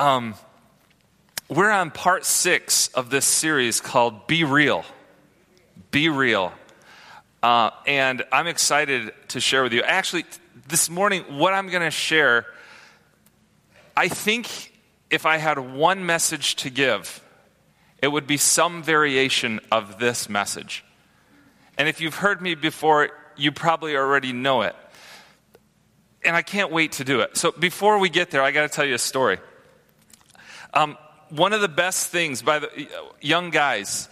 Um, we're on part six of this series called Be Real. Be Real. Uh, and I'm excited to share with you. Actually, this morning, what I'm going to share, I think if I had one message to give, it would be some variation of this message. And if you've heard me before, you probably already know it. And I can't wait to do it. So before we get there, I got to tell you a story. Um, one of the best things, by the young guys,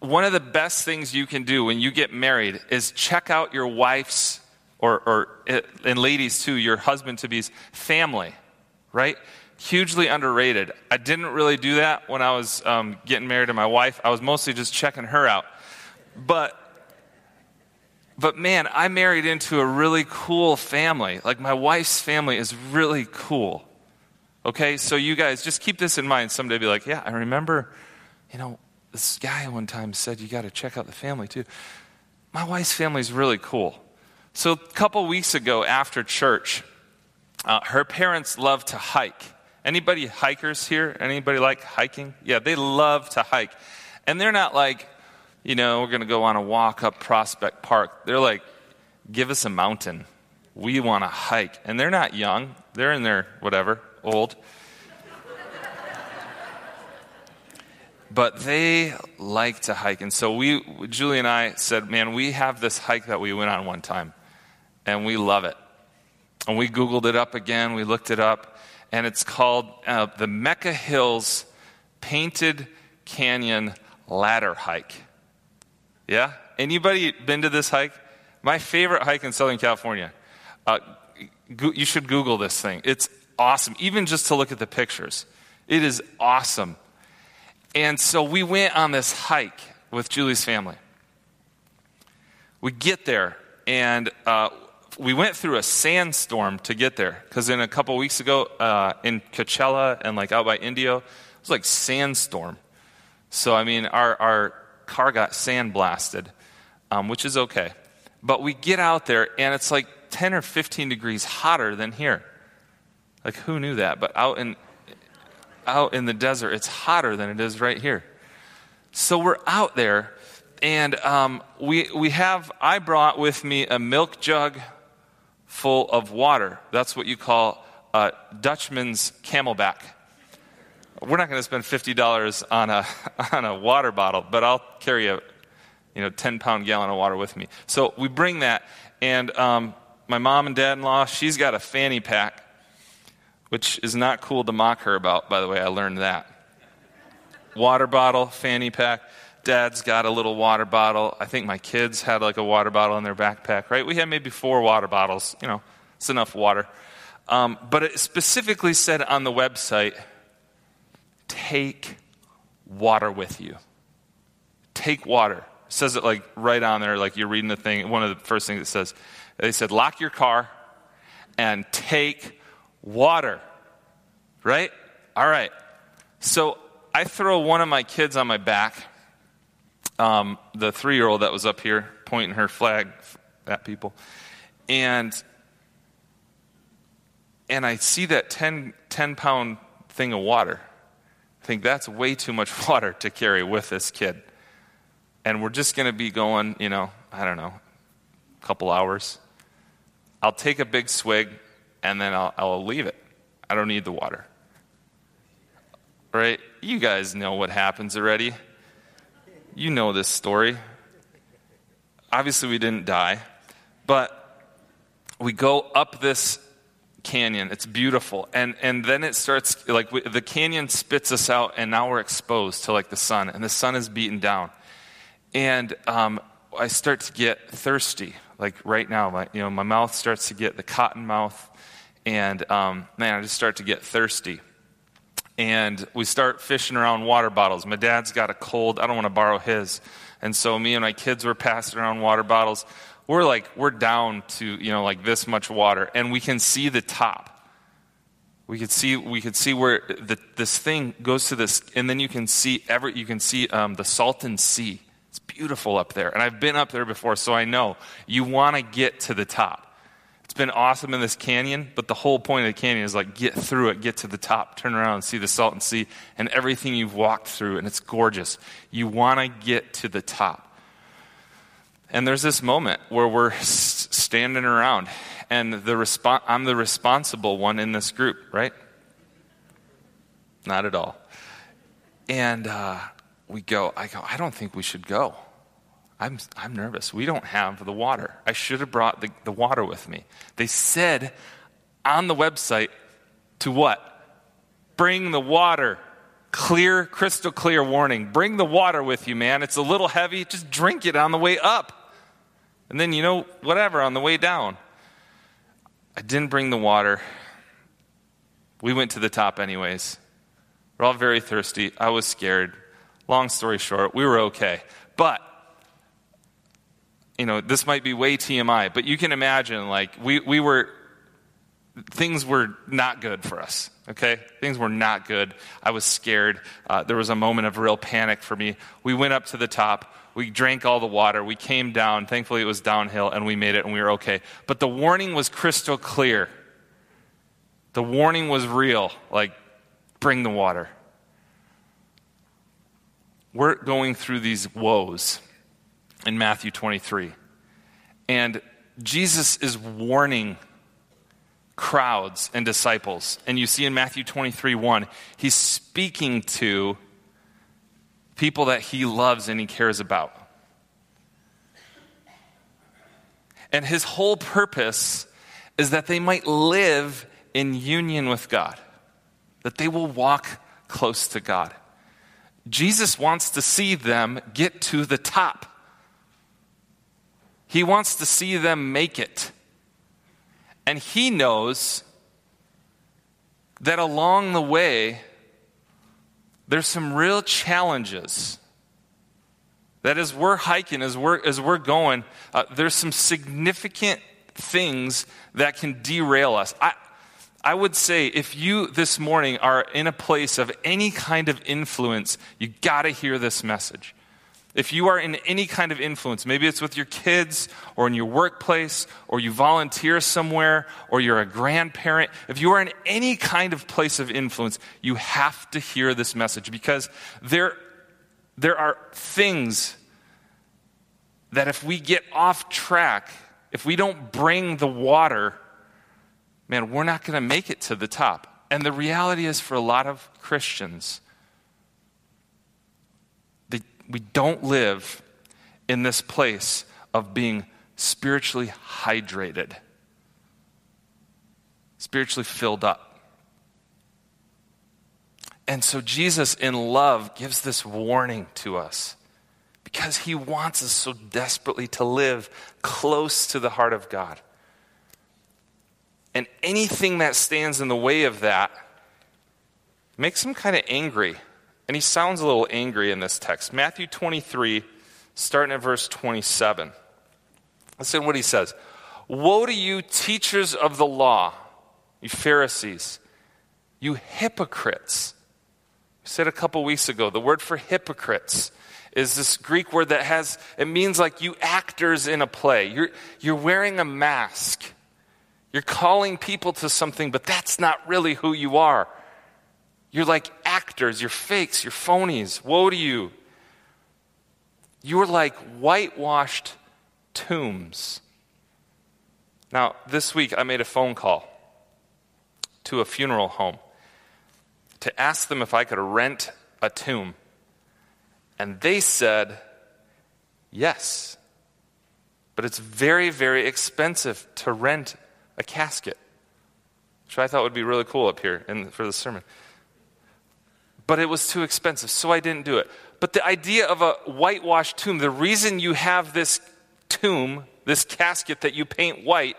one of the best things you can do when you get married is check out your wife's, or, or and ladies too, your husband to be's family, right? hugely underrated. I didn't really do that when I was um, getting married to my wife. I was mostly just checking her out. But but man, I married into a really cool family. Like my wife's family is really cool. Okay, so you guys just keep this in mind. Someday be like, yeah, I remember, you know, this guy one time said you got to check out the family too. My wife's family is really cool. So a couple weeks ago after church, uh, her parents love to hike. Anybody hikers here? Anybody like hiking? Yeah, they love to hike. And they're not like, you know, we're going to go on a walk up Prospect Park. They're like, give us a mountain. We want to hike. And they're not young, they're in their whatever, old. but they like to hike. And so we, Julie and I said, man, we have this hike that we went on one time, and we love it. And we Googled it up again, we looked it up, and it's called uh, the Mecca Hills Painted Canyon Ladder Hike. Yeah? Anybody been to this hike? My favorite hike in Southern California. Uh, you should Google this thing. It's awesome, even just to look at the pictures. It is awesome. And so we went on this hike with Julie's family. We get there, and uh, we went through a sandstorm to get there because in a couple weeks ago uh, in Coachella and like out by Indio, it was like sandstorm. So I mean, our our car got sandblasted, um, which is okay. But we get out there and it's like 10 or 15 degrees hotter than here. Like who knew that? But out in out in the desert, it's hotter than it is right here. So we're out there, and um, we we have. I brought with me a milk jug full of water. That's what you call a Dutchman's camelback. We're not going to spend $50 on a, on a water bottle, but I'll carry a you know, 10 pound gallon of water with me. So we bring that, and um, my mom and dad in law, she's got a fanny pack, which is not cool to mock her about, by the way. I learned that. Water bottle, fanny pack. Dad's got a little water bottle. I think my kids had like a water bottle in their backpack, right? We had maybe four water bottles. You know, it's enough water. Um, but it specifically said on the website take water with you. Take water. It says it like right on there, like you're reading the thing. One of the first things it says, they said, lock your car and take water. Right? All right. So I throw one of my kids on my back um, the three year old that was up here pointing her flag at people. And and I see that 10, 10 pound thing of water. I think that's way too much water to carry with this kid. And we're just going to be going, you know, I don't know, a couple hours. I'll take a big swig and then I'll, I'll leave it. I don't need the water. Right? You guys know what happens already. You know this story. Obviously, we didn't die, but we go up this canyon. It's beautiful. And, and then it starts, like, we, the canyon spits us out, and now we're exposed to, like, the sun, and the sun is beaten down. And um, I start to get thirsty, like, right now. My, you know, my mouth starts to get the cotton mouth, and um, man, I just start to get thirsty and we start fishing around water bottles. My dad's got a cold. I don't want to borrow his. And so me and my kids were passing around water bottles. We're like, we're down to, you know, like this much water. And we can see the top. We could see, we could see where the, this thing goes to this, and then you can see every, you can see um, the Salton Sea. It's beautiful up there. And I've been up there before, so I know. You want to get to the top It's been awesome in this canyon, but the whole point of the canyon is like get through it, get to the top, turn around and see the Salton Sea and everything you've walked through, and it's gorgeous. You want to get to the top. And there's this moment where we're standing around, and the respo- I'm the responsible one in this group, right? Not at all. And uh, we go, I go, I don't think we should go. I'm, I'm nervous. We don't have the water. I should have brought the, the water with me. They said on the website to what? Bring the water. Clear, crystal clear warning. Bring the water with you, man. It's a little heavy. Just drink it on the way up. And then, you know, whatever, on the way down. I didn't bring the water. We went to the top, anyways. We're all very thirsty. I was scared. Long story short, we were okay. But you know, this might be way TMI, but you can imagine, like, we, we were, things were not good for us, okay? Things were not good. I was scared. Uh, there was a moment of real panic for me. We went up to the top. We drank all the water. We came down. Thankfully, it was downhill, and we made it, and we were okay. But the warning was crystal clear. The warning was real like, bring the water. We're going through these woes in Matthew 23. And Jesus is warning crowds and disciples. And you see in Matthew 23 1, he's speaking to people that he loves and he cares about. And his whole purpose is that they might live in union with God, that they will walk close to God. Jesus wants to see them get to the top. He wants to see them make it. And he knows that along the way, there's some real challenges. That as we're hiking, as we're, as we're going, uh, there's some significant things that can derail us. I, I would say if you this morning are in a place of any kind of influence, you got to hear this message. If you are in any kind of influence, maybe it's with your kids or in your workplace or you volunteer somewhere or you're a grandparent, if you are in any kind of place of influence, you have to hear this message because there, there are things that if we get off track, if we don't bring the water, man, we're not going to make it to the top. And the reality is for a lot of Christians, we don't live in this place of being spiritually hydrated, spiritually filled up. And so Jesus, in love, gives this warning to us because he wants us so desperately to live close to the heart of God. And anything that stands in the way of that makes him kind of angry and he sounds a little angry in this text. Matthew 23, starting at verse 27. Listen what he says Woe to you, teachers of the law, you Pharisees, you hypocrites. We said a couple weeks ago, the word for hypocrites is this Greek word that has, it means like you actors in a play. You're, you're wearing a mask. You're calling people to something, but that's not really who you are. You're like actors, you're fakes, you're phonies. Woe to you. You're like whitewashed tombs. Now, this week I made a phone call to a funeral home to ask them if I could rent a tomb. And they said, yes. But it's very, very expensive to rent a casket, which I thought would be really cool up here in, for the sermon but it was too expensive, so I didn't do it. But the idea of a whitewashed tomb, the reason you have this tomb, this casket that you paint white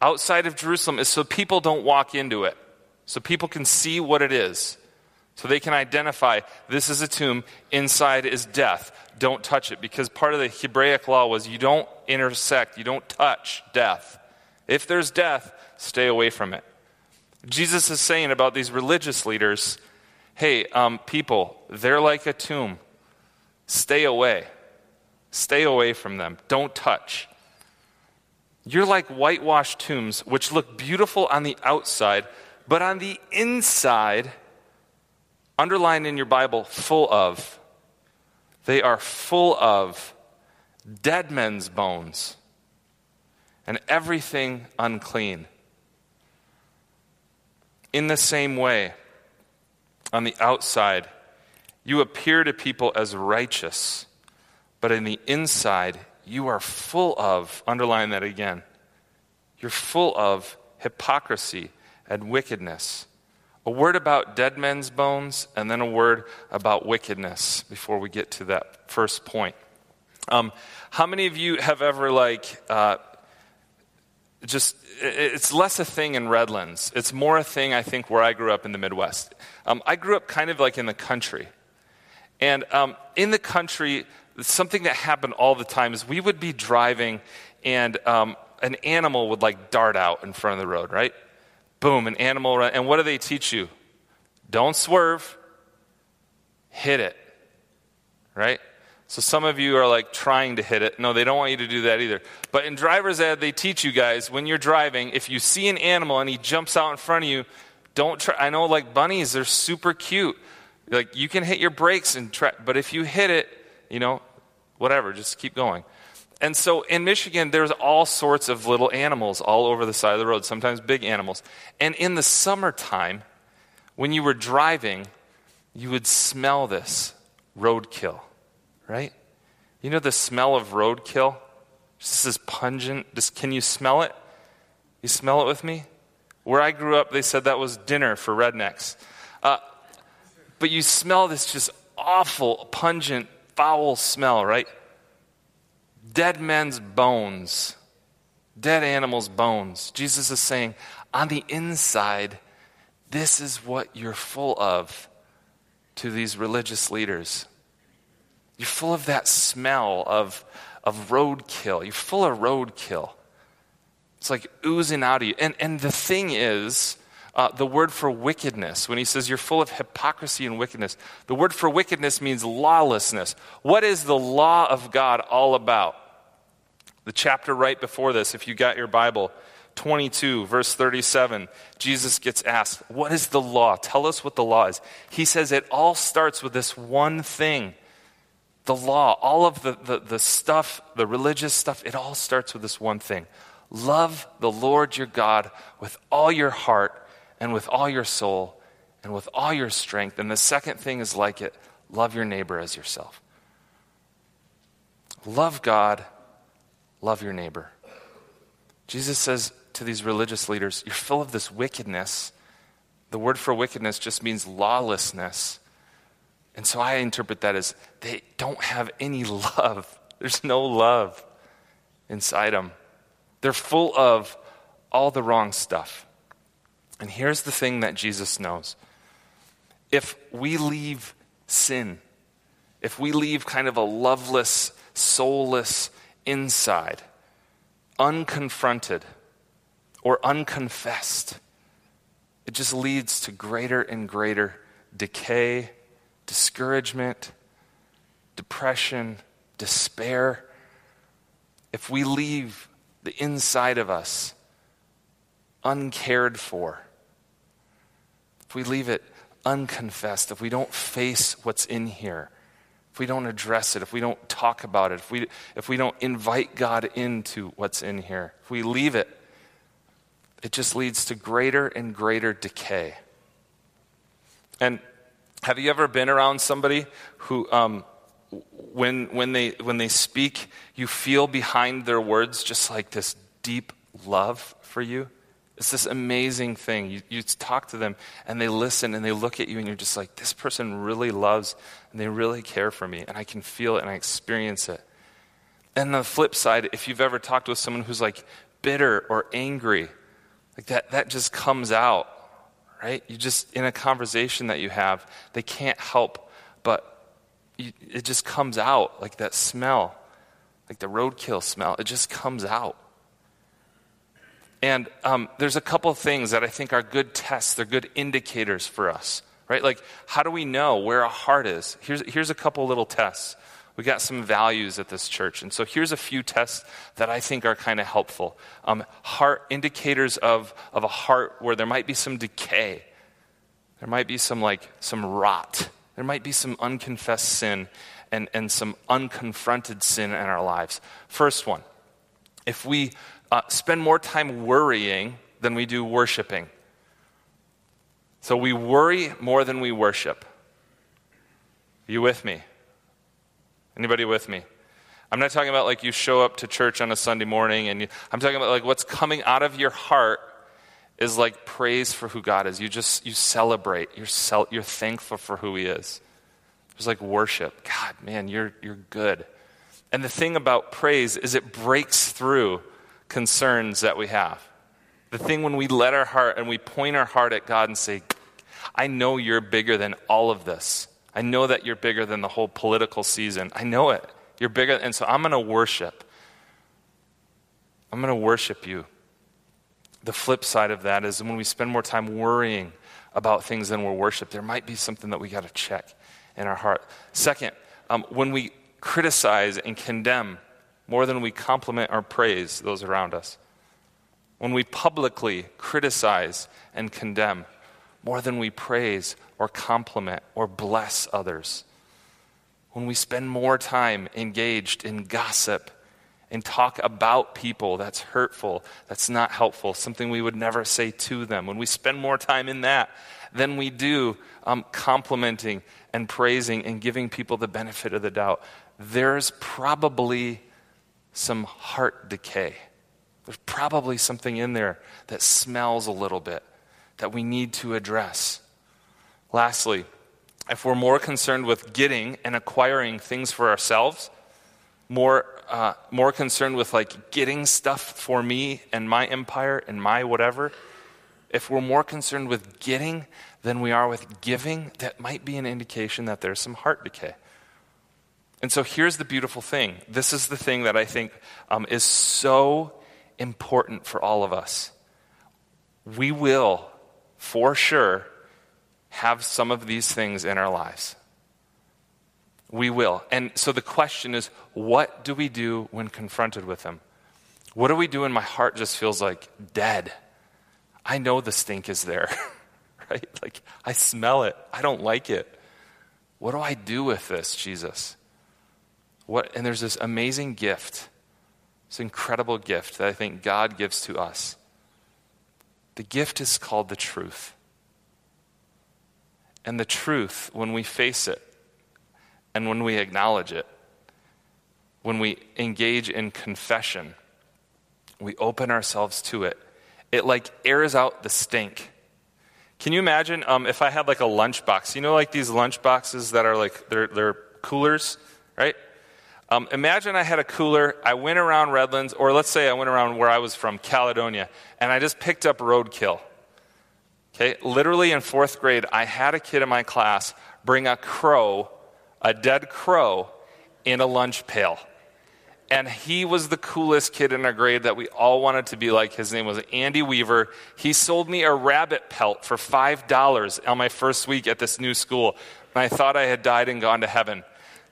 outside of Jerusalem is so people don't walk into it. So people can see what it is. So they can identify this is a tomb, inside is death. Don't touch it. Because part of the Hebraic law was you don't intersect, you don't touch death. If there's death, stay away from it. Jesus is saying about these religious leaders hey, um, people, they're like a tomb. Stay away. Stay away from them. Don't touch. You're like whitewashed tombs, which look beautiful on the outside, but on the inside, underlined in your Bible, full of. They are full of dead men's bones and everything unclean. In the same way, on the outside, you appear to people as righteous, but in the inside, you are full of, underline that again, you're full of hypocrisy and wickedness. A word about dead men's bones, and then a word about wickedness before we get to that first point. Um, how many of you have ever, like, uh, just, it's less a thing in Redlands. It's more a thing, I think, where I grew up in the Midwest. Um, I grew up kind of like in the country. And um, in the country, something that happened all the time is we would be driving and um, an animal would like dart out in front of the road, right? Boom, an animal. And what do they teach you? Don't swerve, hit it, right? So some of you are like trying to hit it. No, they don't want you to do that either. But in driver's ed, they teach you guys when you're driving, if you see an animal and he jumps out in front of you, don't try. I know like bunnies, they're super cute. Like you can hit your brakes and try, but if you hit it, you know, whatever, just keep going. And so in Michigan, there's all sorts of little animals all over the side of the road, sometimes big animals. And in the summertime, when you were driving, you would smell this roadkill, right? You know the smell of roadkill? This is pungent. Just, can you smell it? You smell it with me? Where I grew up, they said that was dinner for rednecks. Uh, but you smell this just awful, pungent, foul smell, right? dead men's bones, dead animals' bones. Jesus is saying, on the inside, this is what you're full of to these religious leaders. You're full of that smell of, of roadkill. You're full of roadkill. It's like oozing out of you. And, and the thing is, uh, the word for wickedness, when he says you're full of hypocrisy and wickedness, the word for wickedness means lawlessness. What is the law of God all about? The chapter right before this, if you got your Bible, 22, verse 37, Jesus gets asked, What is the law? Tell us what the law is. He says it all starts with this one thing the law, all of the, the, the stuff, the religious stuff, it all starts with this one thing love the Lord your God with all your heart and with all your soul and with all your strength. And the second thing is like it love your neighbor as yourself. Love God, love your neighbor. Jesus says to these religious leaders, You're full of this wickedness. The word for wickedness just means lawlessness. And so I interpret that as they don't have any love. There's no love inside them. They're full of all the wrong stuff. And here's the thing that Jesus knows if we leave sin, if we leave kind of a loveless, soulless inside, unconfronted or unconfessed, it just leads to greater and greater decay, discouragement, depression, despair. If we leave the inside of us uncared for, if we leave it unconfessed, if we don't face what's in here, if we don't address it, if we don't talk about it, if we, if we don't invite God into what's in here, if we leave it, it just leads to greater and greater decay. And have you ever been around somebody who, um, when, when, they, when they speak, you feel behind their words just like this deep love for you? It's this amazing thing. You, you talk to them and they listen and they look at you and you're just like, this person really loves and they really care for me. And I can feel it and I experience it. And the flip side, if you've ever talked with someone who's like bitter or angry, like that, that just comes out, right? You just, in a conversation that you have, they can't help but you, it just comes out like that smell, like the roadkill smell. It just comes out. And um, there's a couple things that I think are good tests, they're good indicators for us, right? Like, how do we know where our heart is? Here's, here's a couple little tests. We got some values at this church. And so here's a few tests that I think are kind of helpful. Um, heart indicators of, of a heart where there might be some decay. There might be some like some rot. There might be some unconfessed sin and, and some unconfronted sin in our lives. First one, if we uh, spend more time worrying than we do worshiping. So we worry more than we worship. Are you with me? Anybody with me? I'm not talking about like you show up to church on a Sunday morning and you, I'm talking about like what's coming out of your heart is like praise for who God is. You just you celebrate. You're cel- you're thankful for who he is. It's like worship. God, man, you're you're good. And the thing about praise is it breaks through concerns that we have. The thing when we let our heart and we point our heart at God and say, I know you're bigger than all of this. I know that you're bigger than the whole political season. I know it. You're bigger. And so I'm going to worship. I'm going to worship you. The flip side of that is when we spend more time worrying about things than we're worship, there might be something that we got to check in our heart. Second, um, when we criticize and condemn more than we compliment or praise those around us, when we publicly criticize and condemn more than we praise or compliment or bless others, when we spend more time engaged in gossip and talk about people that's hurtful, that's not helpful, something we would never say to them, when we spend more time in that than we do um, complimenting and praising and giving people the benefit of the doubt, there's probably some heart decay. There's probably something in there that smells a little bit that we need to address. Lastly, if we're more concerned with getting and acquiring things for ourselves, more, uh, more concerned with like getting stuff for me and my empire and my whatever, if we're more concerned with getting than we are with giving, that might be an indication that there's some heart decay. And so here's the beautiful thing. This is the thing that I think um, is so important for all of us. We will, for sure, have some of these things in our lives. We will. And so the question is what do we do when confronted with them? What do we do when my heart just feels like dead? I know the stink is there, right? Like, I smell it. I don't like it. What do I do with this, Jesus? What, and there's this amazing gift, this incredible gift that I think God gives to us. The gift is called the truth. And the truth, when we face it and when we acknowledge it, when we engage in confession, we open ourselves to it. It like airs out the stink. Can you imagine um, if I had like a lunchbox? You know, like these lunchboxes that are like they're, they're coolers, right? Um, imagine I had a cooler. I went around Redlands, or let's say I went around where I was from, Caledonia, and I just picked up roadkill. Okay, literally in fourth grade, I had a kid in my class bring a crow, a dead crow, in a lunch pail. And he was the coolest kid in our grade that we all wanted to be like. His name was Andy Weaver. He sold me a rabbit pelt for $5 on my first week at this new school. And I thought I had died and gone to heaven.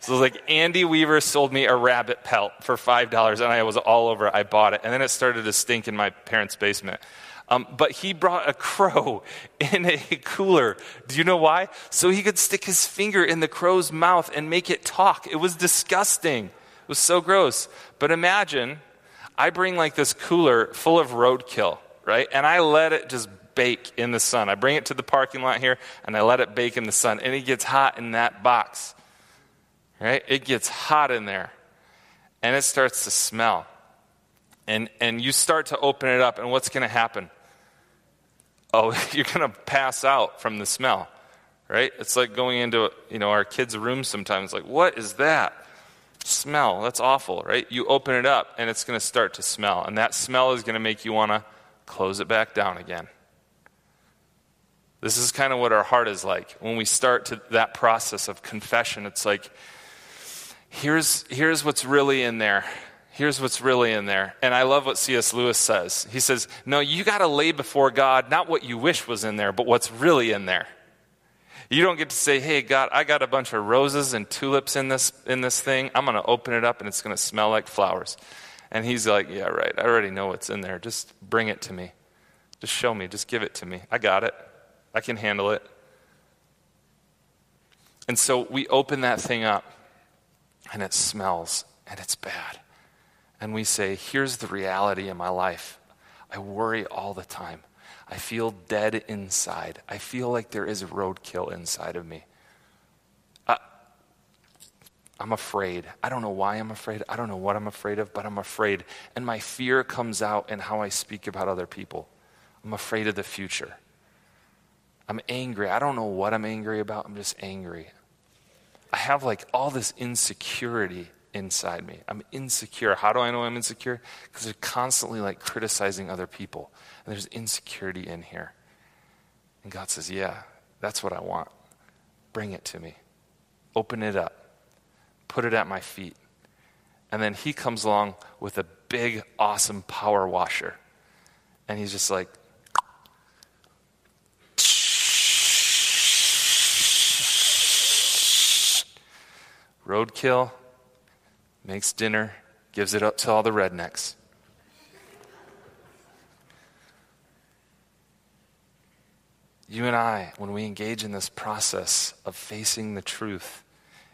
So it was like Andy Weaver sold me a rabbit pelt for $5, and I was all over. It. I bought it. And then it started to stink in my parents' basement. Um, but he brought a crow in a cooler. Do you know why? So he could stick his finger in the crow's mouth and make it talk. It was disgusting. It was so gross. But imagine I bring like this cooler full of roadkill, right? And I let it just bake in the sun. I bring it to the parking lot here and I let it bake in the sun. And it gets hot in that box, right? It gets hot in there and it starts to smell. And, and you start to open it up, and what's going to happen? oh, you're going to pass out from the smell, right? It's like going into, you know, our kids' rooms sometimes, like, what is that? Smell. That's awful, right? You open it up and it's going to start to smell. And that smell is going to make you want to close it back down again. This is kind of what our heart is like. When we start to that process of confession, it's like, here's, here's what's really in there here's what's really in there. And I love what C.S. Lewis says. He says, No, you got to lay before God not what you wish was in there, but what's really in there. You don't get to say, hey, God, I got a bunch of roses and tulips in this, in this thing. I'm going to open it up and it's going to smell like flowers. And he's like, yeah, right. I already know what's in there. Just bring it to me. Just show me. Just give it to me. I got it. I can handle it. And so we open that thing up and it smells and it's bad. And we say, here's the reality in my life. I worry all the time. I feel dead inside. I feel like there is a roadkill inside of me. I, I'm afraid. I don't know why I'm afraid. I don't know what I'm afraid of, but I'm afraid. And my fear comes out in how I speak about other people. I'm afraid of the future. I'm angry. I don't know what I'm angry about. I'm just angry. I have like all this insecurity inside me. I'm insecure. How do I know I'm insecure? Because they're constantly like criticizing other people. And there's insecurity in here. And God says, Yeah, that's what I want. Bring it to me. Open it up. Put it at my feet. And then he comes along with a big, awesome power washer. And he's just like, roadkill, makes dinner, gives it up to all the rednecks. You and I, when we engage in this process of facing the truth,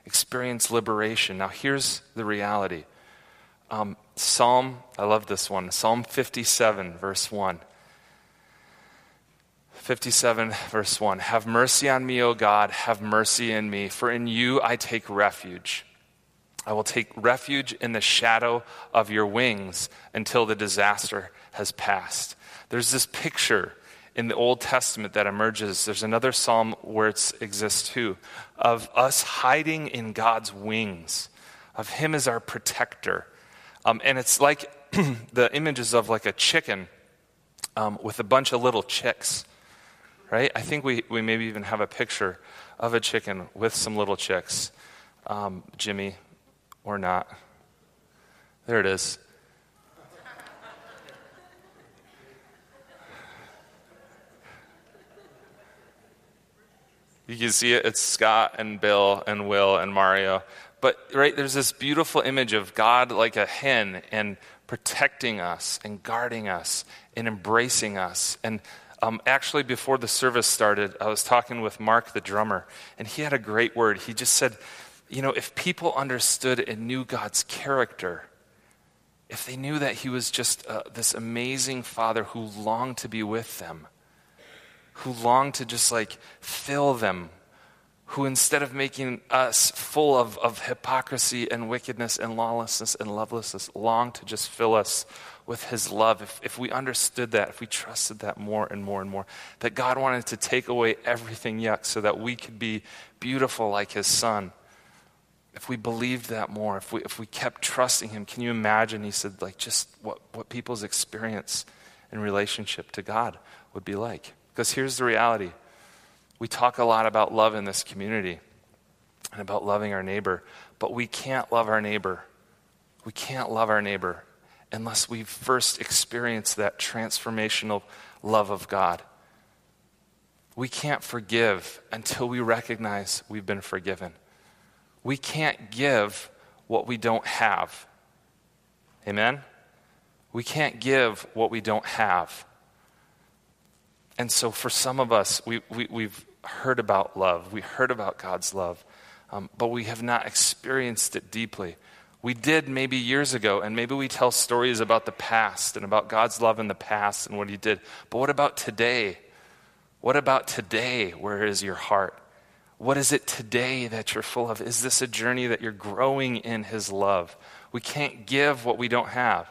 experience liberation. Now, here's the reality um, Psalm, I love this one, Psalm 57, verse 1. 57, verse 1. Have mercy on me, O God, have mercy in me, for in you I take refuge. I will take refuge in the shadow of your wings until the disaster has passed. There's this picture in the Old Testament that emerges. There's another psalm where it exists too, of us hiding in God's wings, of Him as our protector. Um, and it's like the images of like a chicken um, with a bunch of little chicks, right? I think we, we maybe even have a picture of a chicken with some little chicks. Um, Jimmy, or not. There it is. You can see it. It's Scott and Bill and Will and Mario. But, right, there's this beautiful image of God like a hen and protecting us and guarding us and embracing us. And um, actually, before the service started, I was talking with Mark, the drummer, and he had a great word. He just said, you know, if people understood and knew God's character, if they knew that He was just uh, this amazing Father who longed to be with them, who longed to just like fill them, who instead of making us full of, of hypocrisy and wickedness and lawlessness and lovelessness, longed to just fill us with His love. If, if we understood that, if we trusted that more and more and more, that God wanted to take away everything yuck so that we could be beautiful like His Son if we believed that more, if we, if we kept trusting Him, can you imagine? He said, like, just what, what people's experience in relationship to God would be like. Because here's the reality we talk a lot about love in this community and about loving our neighbor, but we can't love our neighbor. We can't love our neighbor unless we first experience that transformational love of God. We can't forgive until we recognize we've been forgiven. We can't give what we don't have. Amen? We can't give what we don't have. And so, for some of us, we, we, we've heard about love, we heard about God's love, um, but we have not experienced it deeply. We did maybe years ago, and maybe we tell stories about the past and about God's love in the past and what He did. But what about today? What about today? Where is your heart? What is it today that you're full of? Is this a journey that you're growing in His love? We can't give what we don't have.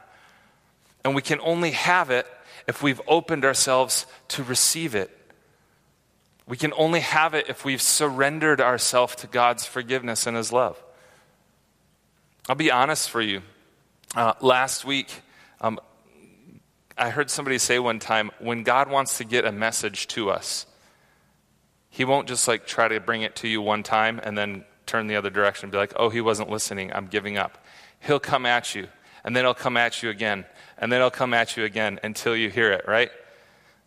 And we can only have it if we've opened ourselves to receive it. We can only have it if we've surrendered ourselves to God's forgiveness and His love. I'll be honest for you. Uh, last week, um, I heard somebody say one time when God wants to get a message to us, he won't just like try to bring it to you one time and then turn the other direction and be like, oh, he wasn't listening. I'm giving up. He'll come at you, and then he'll come at you again, and then he'll come at you again until you hear it, right?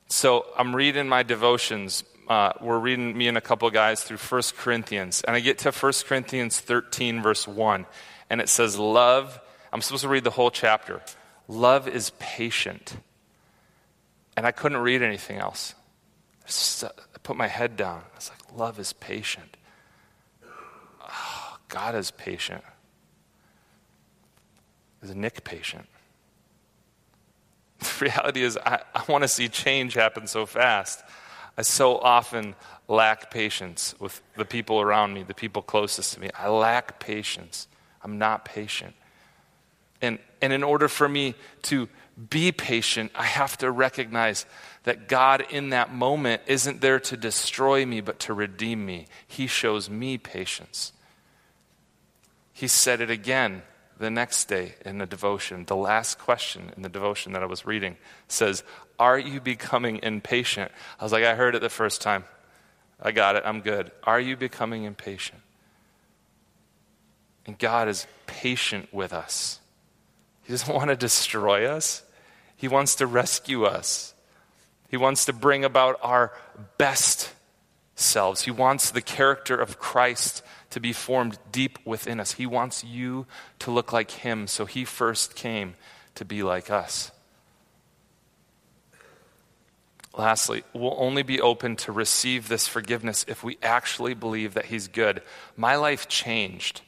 So I'm reading my devotions uh, we're reading, me and a couple guys, through 1 Corinthians. And I get to 1 Corinthians 13, verse 1. And it says, Love, I'm supposed to read the whole chapter. Love is patient. And I couldn't read anything else. I put my head down. I was like, Love is patient. Oh, God is patient. Is Nick patient? The reality is, I, I want to see change happen so fast. I so often lack patience with the people around me, the people closest to me. I lack patience. I'm not patient. And, and in order for me to be patient, I have to recognize that God in that moment isn't there to destroy me, but to redeem me. He shows me patience. He said it again the next day in the devotion, the last question in the devotion that I was reading says, Are you becoming impatient? I was like, I heard it the first time. I got it. I'm good. Are you becoming impatient? And God is patient with us. He doesn't want to destroy us, He wants to rescue us. He wants to bring about our best selves. He wants the character of Christ to be formed deep within us. He wants you to look like Him, so He first came to be like us. Lastly, we'll only be open to receive this forgiveness if we actually believe that He's good. My life changed.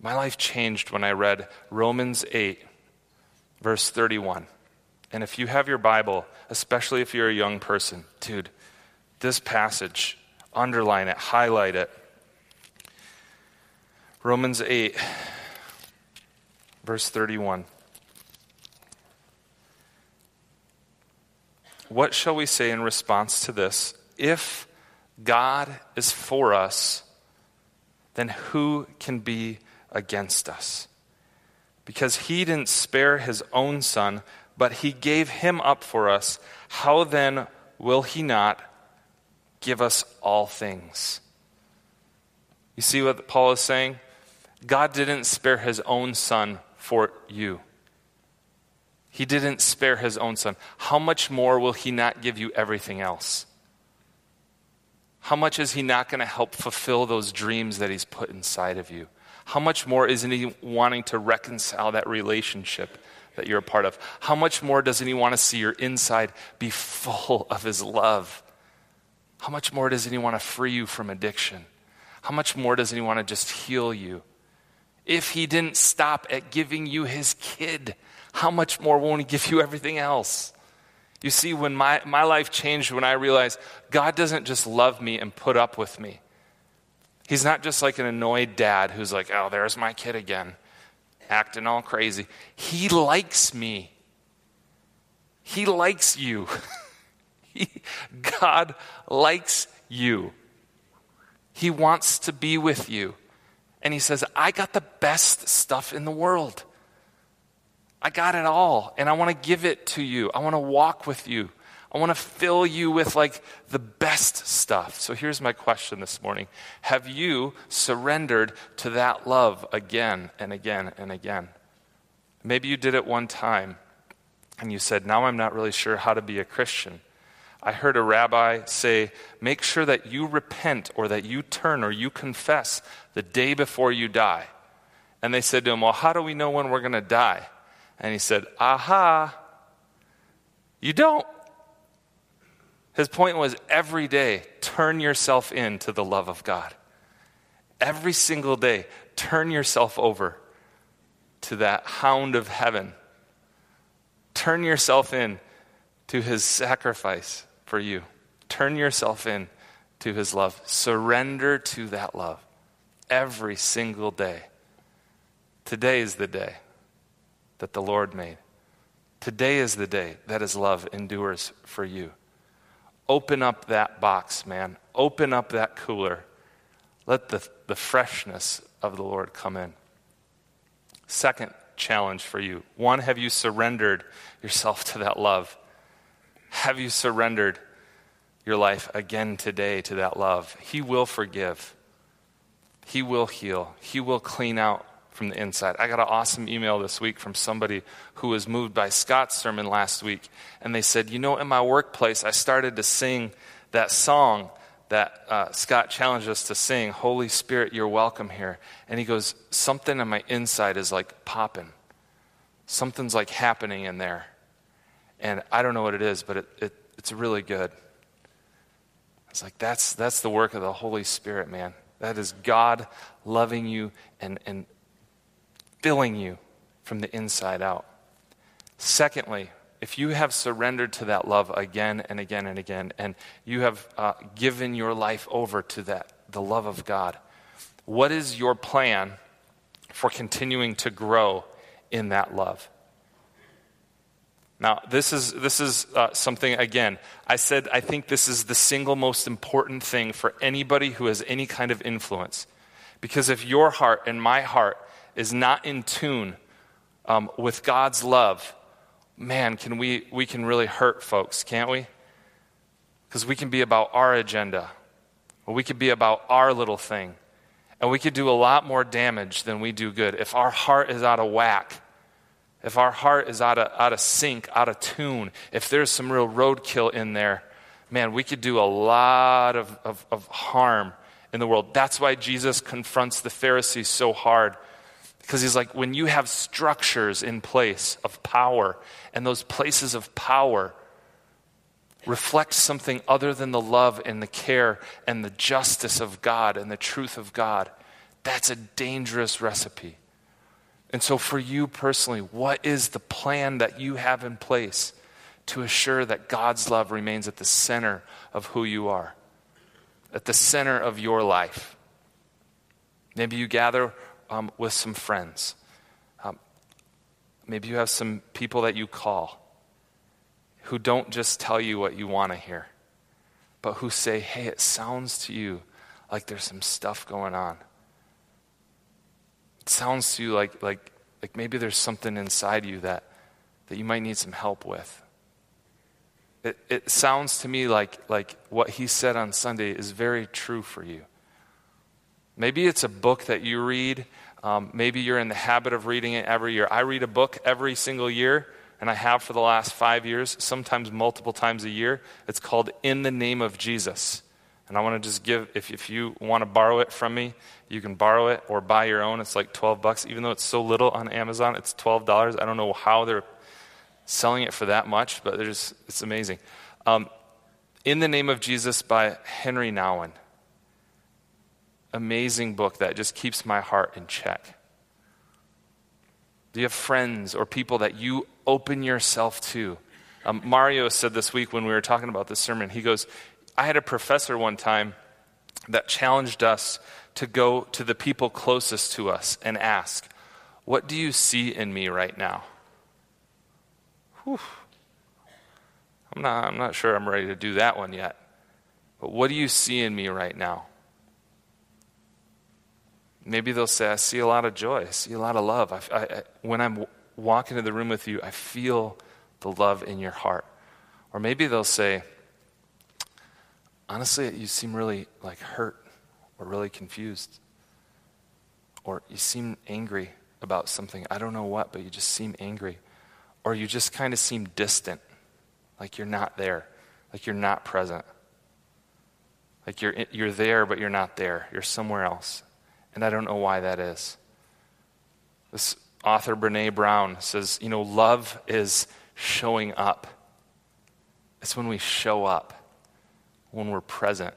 My life changed when I read Romans 8, verse 31. And if you have your Bible, especially if you're a young person, dude, this passage, underline it, highlight it. Romans 8, verse 31. What shall we say in response to this? If God is for us, then who can be against us? Because he didn't spare his own son, but he gave him up for us, how then will he not give us all things? You see what Paul is saying? God didn't spare his own son for you. He didn't spare his own son. How much more will he not give you everything else? How much is he not going to help fulfill those dreams that he's put inside of you? How much more isn't he wanting to reconcile that relationship that you're a part of? How much more doesn't he want to see your inside be full of his love? How much more doesn't he want to free you from addiction? How much more doesn't he want to just heal you? if he didn't stop at giving you his kid, how much more won't he give you everything else? You see, when my, my life changed, when I realized God doesn't just love me and put up with me. He's not just like an annoyed dad who's like, oh, there's my kid again, acting all crazy. He likes me. He likes you. he, God likes you. He wants to be with you. And he says, I got the best stuff in the world. I got it all, and I want to give it to you. I want to walk with you. I want to fill you with like the best stuff. So here's my question this morning Have you surrendered to that love again and again and again? Maybe you did it one time and you said, Now I'm not really sure how to be a Christian. I heard a rabbi say, make sure that you repent or that you turn or you confess the day before you die. And they said to him, Well, how do we know when we're going to die? And he said, Aha, you don't. His point was every day, turn yourself in to the love of God. Every single day, turn yourself over to that hound of heaven. Turn yourself in to his sacrifice for you. Turn yourself in to his love. Surrender to that love every single day. Today is the day that the Lord made. Today is the day that his love endures for you. Open up that box, man. Open up that cooler. Let the, the freshness of the Lord come in. Second challenge for you one, have you surrendered yourself to that love? Have you surrendered your life again today to that love? He will forgive, He will heal, He will clean out from the inside. I got an awesome email this week from somebody who was moved by Scott's sermon last week, and they said, You know, in my workplace, I started to sing That song that uh, Scott challenged us to sing, Holy Spirit, you're welcome here. And he goes, Something on my inside is like popping. Something's like happening in there. And I don't know what it is, but it, it, it's really good. It's like that's, that's the work of the Holy Spirit, man. That is God loving you and, and filling you from the inside out. Secondly, if you have surrendered to that love again and again and again, and you have uh, given your life over to that, the love of God, what is your plan for continuing to grow in that love? Now, this is, this is uh, something, again, I said I think this is the single most important thing for anybody who has any kind of influence. Because if your heart and my heart is not in tune um, with God's love, man, can we, we can really hurt folks, can't we? Because we can be about our agenda, or we could be about our little thing, and we could do a lot more damage than we do good. If our heart is out of whack, if our heart is out of, out of sync, out of tune, if there's some real roadkill in there, man, we could do a lot of, of, of harm in the world. That's why Jesus confronts the Pharisees so hard because he's like, when you have structures in place of power, and those places of power reflect something other than the love and the care and the justice of God and the truth of God, that's a dangerous recipe. And so, for you personally, what is the plan that you have in place to assure that God's love remains at the center of who you are, at the center of your life? Maybe you gather um, with some friends. Um, maybe you have some people that you call who don't just tell you what you want to hear, but who say, hey, it sounds to you like there's some stuff going on. It sounds to you like, like, like maybe there's something inside you that, that you might need some help with. It, it sounds to me like, like what he said on Sunday is very true for you. Maybe it's a book that you read. Um, maybe you're in the habit of reading it every year. I read a book every single year, and I have for the last five years, sometimes multiple times a year. It's called In the Name of Jesus. And I want to just give, if, if you want to borrow it from me, you can borrow it or buy your own. It's like 12 bucks. Even though it's so little on Amazon, it's $12. I don't know how they're selling it for that much, but it's amazing. Um, In the Name of Jesus by Henri Nouwen amazing book that just keeps my heart in check? Do you have friends or people that you open yourself to? Um, Mario said this week when we were talking about this sermon, he goes, I had a professor one time that challenged us to go to the people closest to us and ask, What do you see in me right now? Whew. I'm not, I'm not sure I'm ready to do that one yet. But what do you see in me right now? Maybe they'll say, I see a lot of joy, I see a lot of love. I, I, when I'm walking in the room with you, I feel the love in your heart. Or maybe they'll say, honestly, you seem really like hurt or really confused. Or you seem angry about something. I don't know what, but you just seem angry. Or you just kind of seem distant, like you're not there, like you're not present. Like you're, you're there, but you're not there. You're somewhere else. And I don't know why that is. This author, Brene Brown, says, you know, love is showing up. It's when we show up, when we're present.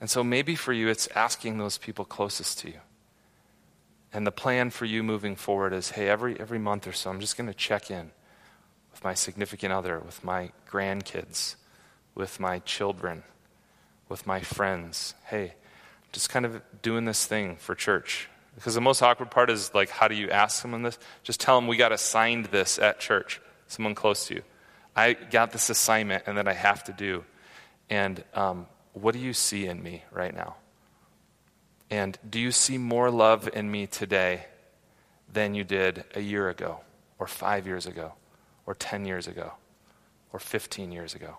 And so maybe for you, it's asking those people closest to you. And the plan for you moving forward is hey, every, every month or so, I'm just going to check in with my significant other, with my grandkids, with my children, with my friends. Hey, just kind of doing this thing for church. Because the most awkward part is like, how do you ask someone this? Just tell them we got assigned this at church, someone close to you. I got this assignment and that I have to do. And um, what do you see in me right now? And do you see more love in me today than you did a year ago, or five years ago, or 10 years ago, or 15 years ago?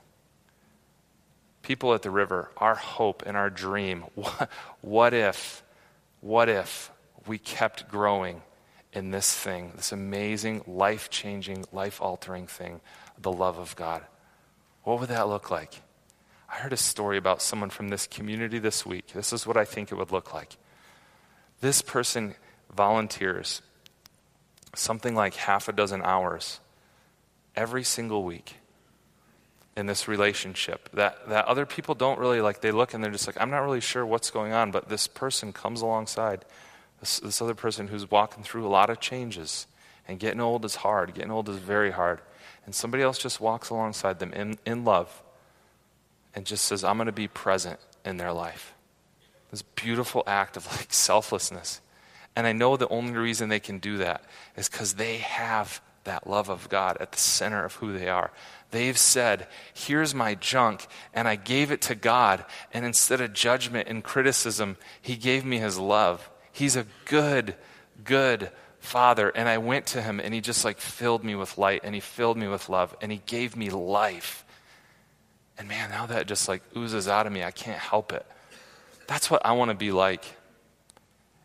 People at the river, our hope and our dream. What, what if, what if we kept growing in this thing, this amazing, life changing, life altering thing, the love of God? What would that look like? I heard a story about someone from this community this week. This is what I think it would look like. This person volunteers something like half a dozen hours every single week in this relationship that, that other people don't really like. They look and they're just like, I'm not really sure what's going on, but this person comes alongside, this, this other person who's walking through a lot of changes. And getting old is hard. Getting old is very hard. And somebody else just walks alongside them in, in love and just says, I'm going to be present in their life. This beautiful act of like selflessness. And I know the only reason they can do that is because they have that love of God at the center of who they are. They've said, Here's my junk, and I gave it to God. And instead of judgment and criticism, He gave me His love. He's a good, good Father. And I went to Him, and He just like filled me with light, and He filled me with love, and He gave me life. And man, now that just like oozes out of me, I can't help it. That's what I want to be like.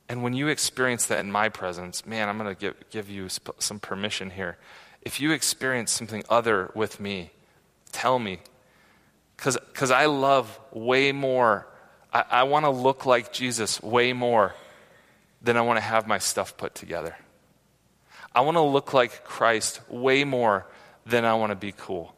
And when you experience that in my presence, man, I'm going to give, you sp- some permission here. If you experience something other with me, tell me. Because I love way more. I, I want to look like Jesus way more than I want to have my stuff put together. I want to look like Christ way more than I want to be cool.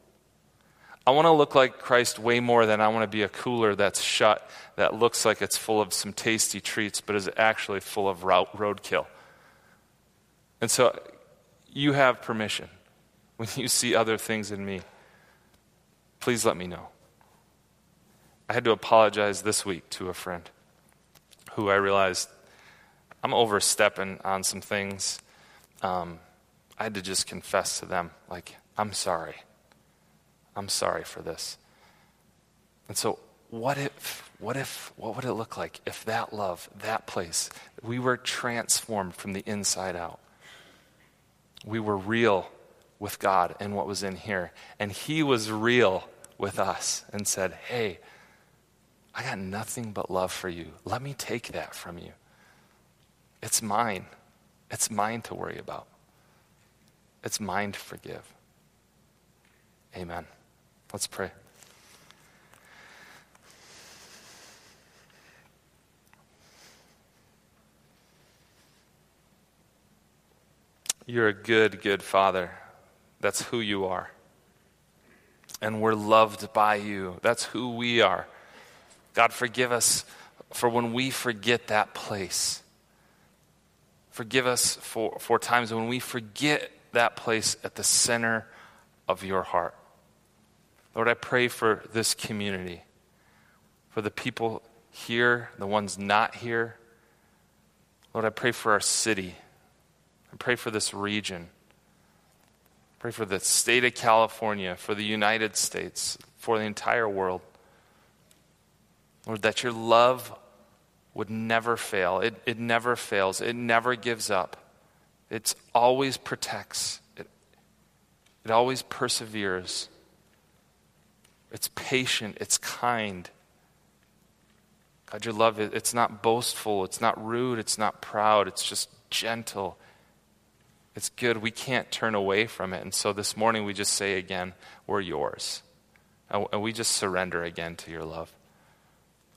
I want to look like Christ way more than I want to be a cooler that's shut, that looks like it's full of some tasty treats, but is actually full of roadkill. And so you have permission. When you see other things in me, please let me know. I had to apologize this week to a friend who I realized I'm overstepping on some things. Um, I had to just confess to them, like, I'm sorry. I'm sorry for this. And so, what if, what if, what would it look like if that love, that place, we were transformed from the inside out? We were real with God and what was in here. And He was real with us and said, Hey, I got nothing but love for you. Let me take that from you. It's mine. It's mine to worry about. It's mine to forgive. Amen. Let's pray. You're a good, good Father. That's who you are. And we're loved by you. That's who we are. God, forgive us for when we forget that place. Forgive us for, for times when we forget that place at the center of your heart. Lord, I pray for this community, for the people here, the ones not here. Lord, I pray for our city. I pray for this region. Pray for the state of California, for the United States, for the entire world. Lord, that your love would never fail. It, it never fails. It never gives up. It always protects. It, it always perseveres. It's patient, it's kind. God, your love, it's not boastful, it's not rude, it's not proud, it's just gentle. It's good. We can't turn away from it. And so this morning we just say again, we're yours. And we just surrender again to your love.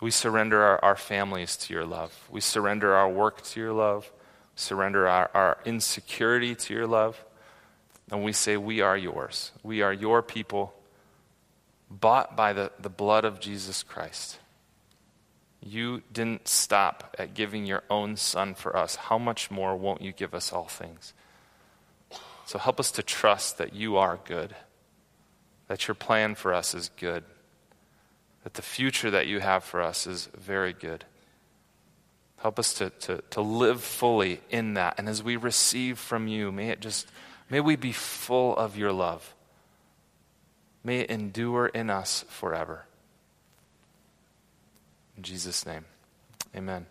We surrender our, our families to your love. We surrender our work to your love. Surrender our, our insecurity to your love. And we say, We are yours. We are your people bought by the, the blood of Jesus Christ. You didn't stop at giving your own son for us. How much more won't you give us all things? So help us to trust that you are good, that your plan for us is good, that the future that you have for us is very good. Help us to, to, to live fully in that. And as we receive from you, may it just, may we be full of your love. May it endure in us forever. In Jesus' name, amen.